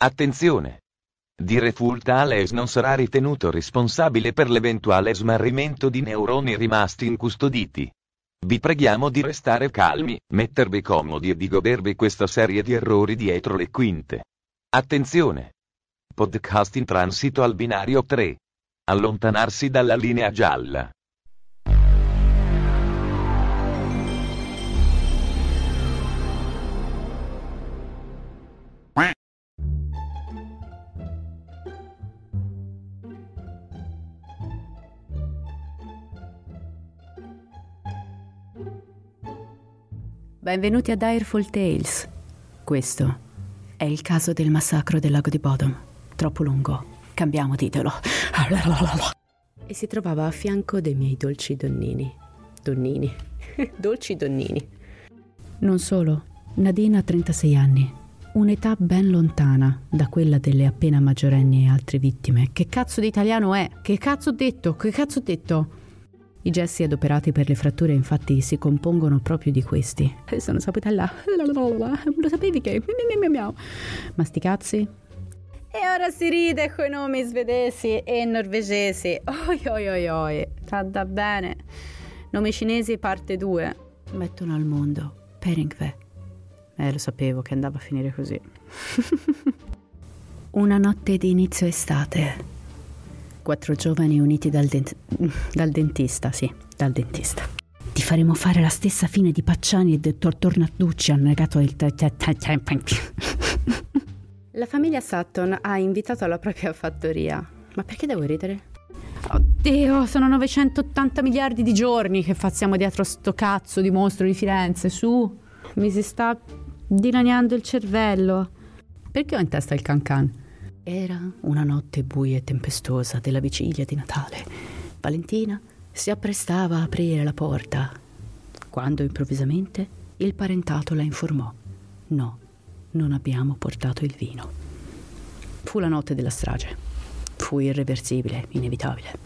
Attenzione! Direful Thales non sarà ritenuto responsabile per l'eventuale smarrimento di neuroni rimasti incustoditi. Vi preghiamo di restare calmi, mettervi comodi e di godervi questa serie di errori dietro le quinte. Attenzione! Podcast in transito al binario 3. Allontanarsi dalla linea gialla. Benvenuti a Direful Tales. Questo è il caso del massacro del lago di Bodom. Troppo lungo. Cambiamo titolo. E si trovava a fianco dei miei dolci donnini. Donnini. dolci donnini. Non solo. Nadine ha 36 anni. Un'età ben lontana da quella delle appena maggiorenni e altre vittime. Che cazzo di italiano è? Che cazzo ho detto? Che cazzo ho detto? I gessi adoperati per le fratture infatti si compongono proprio di questi. Sono saputa là. Lo sapevi che? Ma sti cazzi? E ora si ride coi nomi svedesi e norvegesi. Oi oi oi oi. Tanta bene. Nomi cinesi parte 2. Mettono al mondo Peringve. Eh, lo sapevo che andava a finire così. Una notte di inizio estate quattro giovani uniti dal, dent- dal dentista, sì, dal dentista. Ti faremo fare la stessa fine di Pacciani e dottor Tornatucci, ha negato il... La famiglia Sutton ha invitato alla propria fattoria. Ma perché devo ridere? Oddio, sono 980 miliardi di giorni che facciamo dietro sto cazzo di mostro di Firenze, su. Mi si sta dilaniando il cervello. Perché ho in testa il cancan? Era una notte buia e tempestosa della vigilia di Natale. Valentina si apprestava a aprire la porta quando improvvisamente il parentato la informò. No, non abbiamo portato il vino. Fu la notte della strage. Fu irreversibile, inevitabile.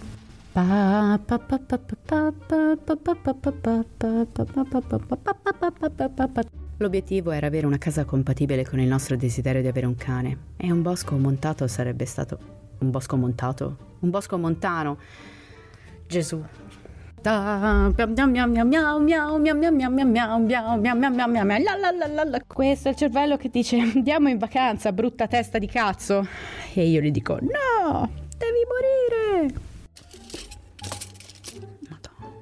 L'obiettivo era avere una casa compatibile con il nostro desiderio di avere un cane e un bosco montato sarebbe stato... Un bosco montato? Un bosco montano. Gesù. Questo è il cervello che dice andiamo in vacanza, brutta testa di cazzo. E io gli dico no, devi morire. Madonna.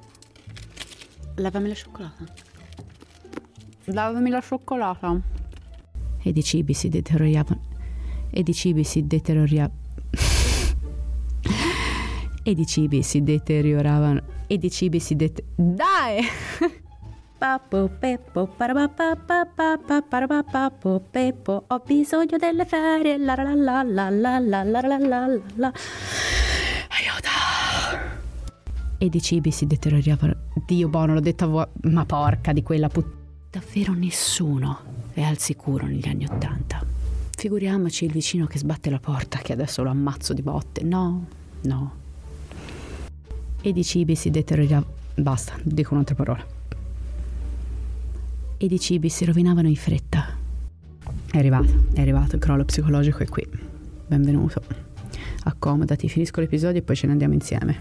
Lavami la cioccolata. Davami la cioccolata. Ed i cibi si deterioravano. Ed i cibi si deterioravano. Ed i cibi si deterioravano. Ed i cibi si det... Dai! Papo Peppo, parapapapapapapapapo Peppo, ho bisogno delle ferie, la la la la la la la la la la Aiuto! Ed i cibi si deterioravano. Dio buono, l'ho detto a voi, ma porca di quella puttana. Davvero nessuno è al sicuro negli anni Ottanta. Figuriamoci il vicino che sbatte la porta, che adesso lo ammazzo di botte. No, no. Ed i cibi si deterioravano. Basta, dico un'altra parola. Ed i cibi si rovinavano in fretta. È arrivato, è arrivato, il crollo psicologico è qui. Benvenuto. Accomodati, finisco l'episodio e poi ce ne andiamo insieme.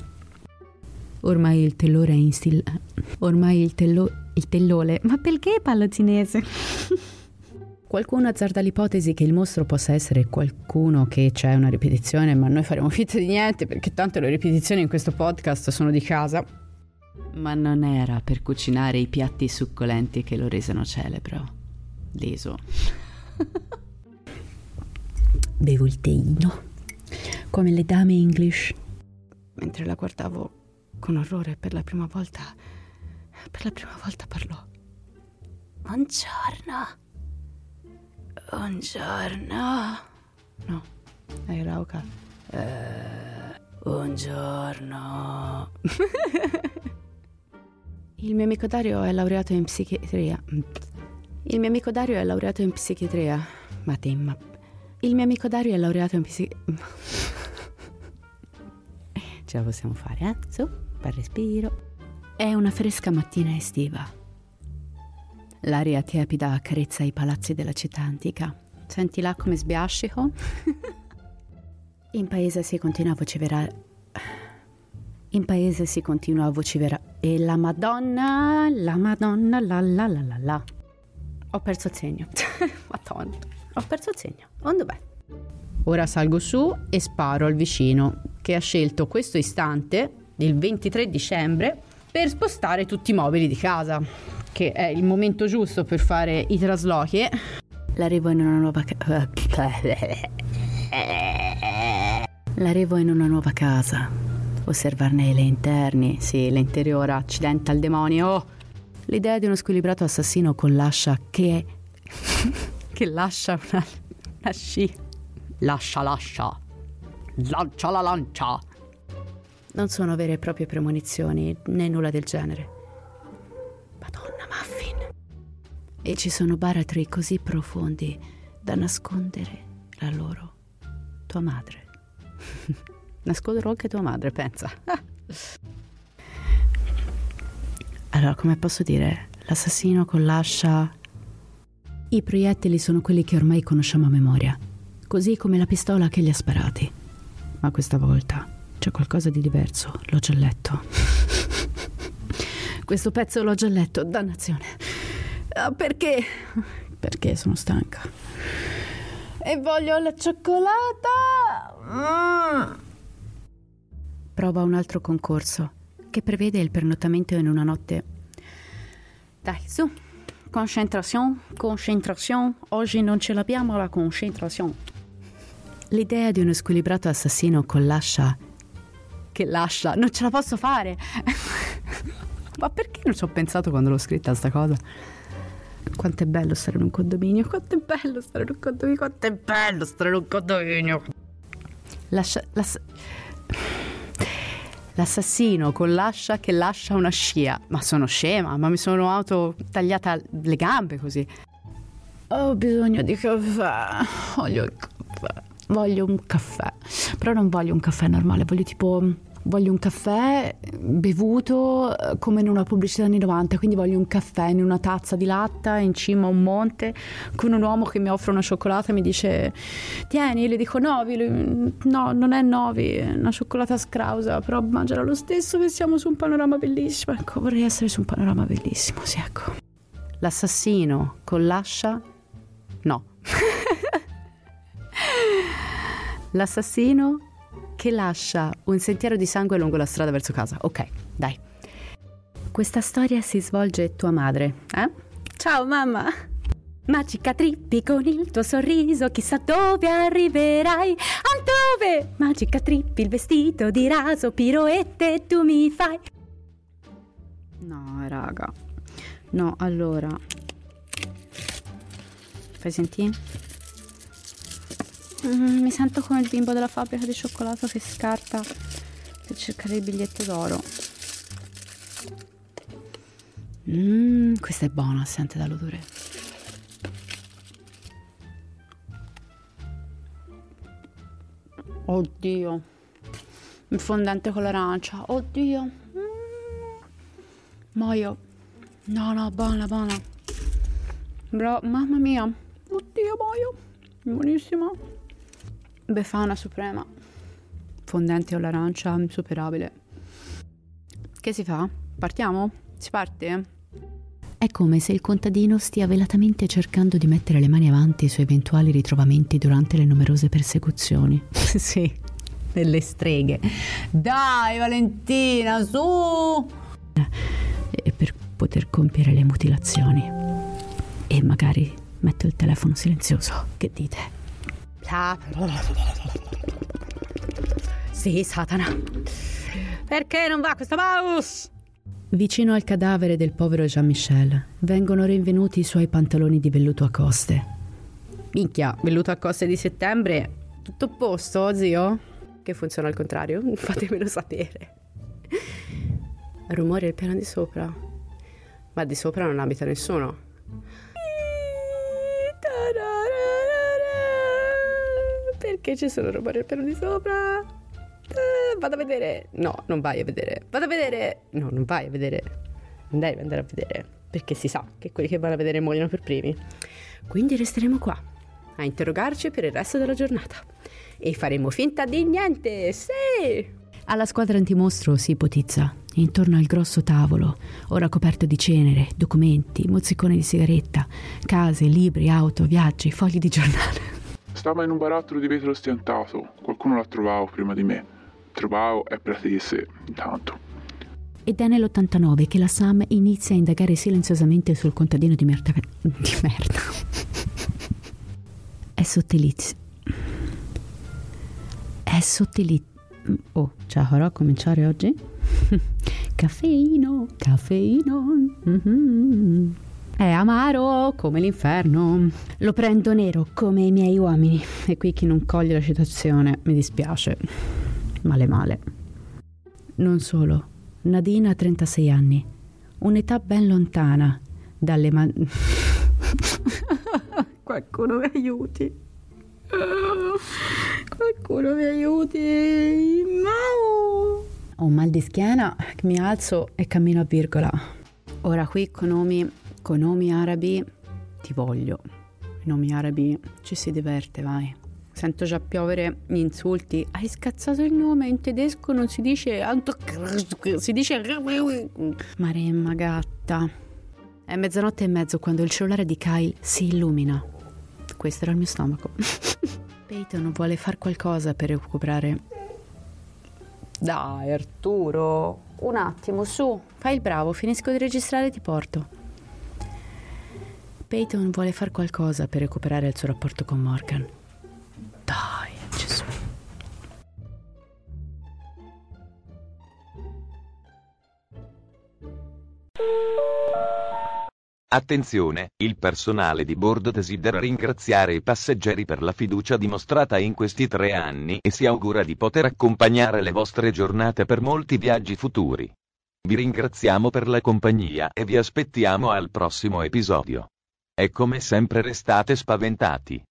Ormai il tellore è instillato. Ormai il, tello... il tellole. Ma perché pallocinese? Qualcuno azzarda l'ipotesi che il mostro possa essere qualcuno che c'è una ripetizione, ma noi faremo finta di niente perché tanto le ripetizioni in questo podcast sono di casa. Ma non era per cucinare i piatti succolenti che lo resero celebre. Leso. Bevo il teino, come le dame English. Mentre la guardavo con orrore per la prima volta. Per la prima volta parlò. Buongiorno. Buongiorno. No, ok. Uh, un giorno. Il mio amico Dario è laureato in psichiatria. Il mio amico Dario è laureato in psichiatria. Ma te. Il mio amico Dario è laureato in psichiatria. Ce la possiamo fare, eh? Su, per respiro. È una fresca mattina estiva. L'aria tiepida accarezza i palazzi della città antica. Senti là come sbiascico? In paese si continua a vociferare. In paese si continua a vociferare. E la Madonna, la Madonna, la la la la la. Ho perso il segno. Madonna, ho perso il segno. Dov'è? Ora salgo su e sparo al vicino che ha scelto questo istante, il 23 dicembre, per spostare tutti i mobili di casa, che è il momento giusto per fare i traslochi. L'arrivo in una nuova casa. L'arrivo in una nuova casa. Osservarne le interni. Sì, l'interiore, accidente al demonio. L'idea di uno squilibrato assassino con l'ascia che. che lascia una. una sci. Lascia, lascia. Lancia la lancia. Non sono vere e proprie premonizioni, né nulla del genere. Madonna Muffin. E ci sono baratri così profondi da nascondere la loro. Tua madre. Nasconderò anche tua madre, pensa. allora, come posso dire? L'assassino con l'ascia... I proiettili sono quelli che ormai conosciamo a memoria, così come la pistola che li ha sparati. Ma questa volta c'è qualcosa di diverso, l'ho già letto. Questo pezzo l'ho già letto, dannazione. Uh, perché? Perché sono stanca. E voglio la cioccolata. Mm. Prova un altro concorso che prevede il pernottamento in una notte. Dai, su. Concentrazione, concentrazione. Oggi non ce l'abbiamo la concentrazione. L'idea di uno squilibrato assassino con l'ascia che lascia, non ce la posso fare. Ma perché non ci ho pensato quando l'ho scritta sta cosa? Quanto è bello stare in un condominio, quanto è bello stare in un condominio, quanto è bello stare in un condominio. Lascia, lass... L'assassino con l'ascia che lascia una scia. Ma sono scema, ma mi sono auto tagliata le gambe così. Ho bisogno di caffè. Voglio il caffè. Voglio un caffè. Però non voglio un caffè normale, voglio tipo voglio un caffè bevuto eh, come in una pubblicità anni 90, quindi voglio un caffè in una tazza di latta in cima a un monte con un uomo che mi offre una cioccolata e mi dice tieni, le dico Novi, lui, no, non è Novi, è una cioccolata scrausa, però mangerà lo stesso che siamo su un panorama bellissimo. Ecco, vorrei essere su un panorama bellissimo, sì, ecco. L'assassino con l'ascia? No. L'assassino che lascia un sentiero di sangue lungo la strada verso casa. Ok, dai. Questa storia si svolge tua madre, eh? Ciao mamma! Magica Trippi con il tuo sorriso, chissà dove arriverai. Altrove! Magica Trippi, il vestito di raso, piroette tu mi fai. No, raga. No, allora. Fai sentire? Mm, mi sento come il bimbo della fabbrica di cioccolato che scarta per cercare il biglietto d'oro. Mmm, questa è buona, sente dall'odore. Oddio. Il fondente con l'arancia. Oddio. Mm. Muoio. No, no, buona, buona. Bro, mamma mia. Oddio, muoio. Buonissima. Befana suprema. Fondente all'arancia, insuperabile. Che si fa? Partiamo? Si parte? È come se il contadino stia velatamente cercando di mettere le mani avanti su eventuali ritrovamenti durante le numerose persecuzioni. sì, delle streghe. Dai, Valentina, su! E per poter compiere le mutilazioni. E magari metto il telefono silenzioso. Che dite? Sì, Satana. Perché non va questo mouse? Vicino al cadavere del povero Jean-Michel vengono rinvenuti i suoi pantaloni di velluto a coste. Minchia, velluto a coste di settembre Tutto a posto, zio? Che funziona al contrario? Fatemelo sapere. Rumori al piano di sopra. Ma di sopra non abita nessuno. Perché ci sono rumori al piano di sopra? Eh, vado a vedere. No, non vai a vedere. Vado a vedere. No, non vai a vedere. Non devi andare a vedere. Perché si sa che quelli che vanno a vedere muoiono per primi. Quindi resteremo qua a interrogarci per il resto della giornata. E faremo finta di niente. Sì! Alla squadra antimostro si ipotizza, intorno al grosso tavolo, ora coperto di cenere, documenti, mozziconi di sigaretta, case, libri, auto, viaggi, fogli di giornale. Stava in un barattolo di vetro stiantato. Qualcuno l'ha trovato prima di me. Trovavo e pretese, intanto. Ed è nell'89 che la Sam inizia a indagare silenziosamente sul contadino di merda. di merda. è sottilizio. È sottilizio. Oh, ciao, farò a cominciare oggi? caffeino, caffeino. Mm-hmm. È amaro come l'inferno. Lo prendo nero come i miei uomini. E qui chi non coglie la citazione mi dispiace. Male male. Non solo. Nadina ha 36 anni. Un'età ben lontana dalle man... Qualcuno mi aiuti. Qualcuno mi aiuti. Mau. Ho un mal di schiena, mi alzo e cammino a virgola. Ora qui con nomi con nomi arabi ti voglio. I nomi arabi ci si diverte, vai. Sento già piovere gli insulti. Hai scazzato il nome, in tedesco non si dice... Si dice... Maremma gatta. È mezzanotte e mezzo quando il cellulare di Kyle si illumina. Questo era il mio stomaco. Peyton vuole far qualcosa per recuperare... Dai, Arturo. Un attimo, su. Fai il bravo, finisco di registrare e ti porto. Peyton vuole fare qualcosa per recuperare il suo rapporto con Morgan. Dai, Gesù. Attenzione, il personale di bordo desidera ringraziare i passeggeri per la fiducia dimostrata in questi tre anni e si augura di poter accompagnare le vostre giornate per molti viaggi futuri. Vi ringraziamo per la compagnia e vi aspettiamo al prossimo episodio. E come sempre restate spaventati.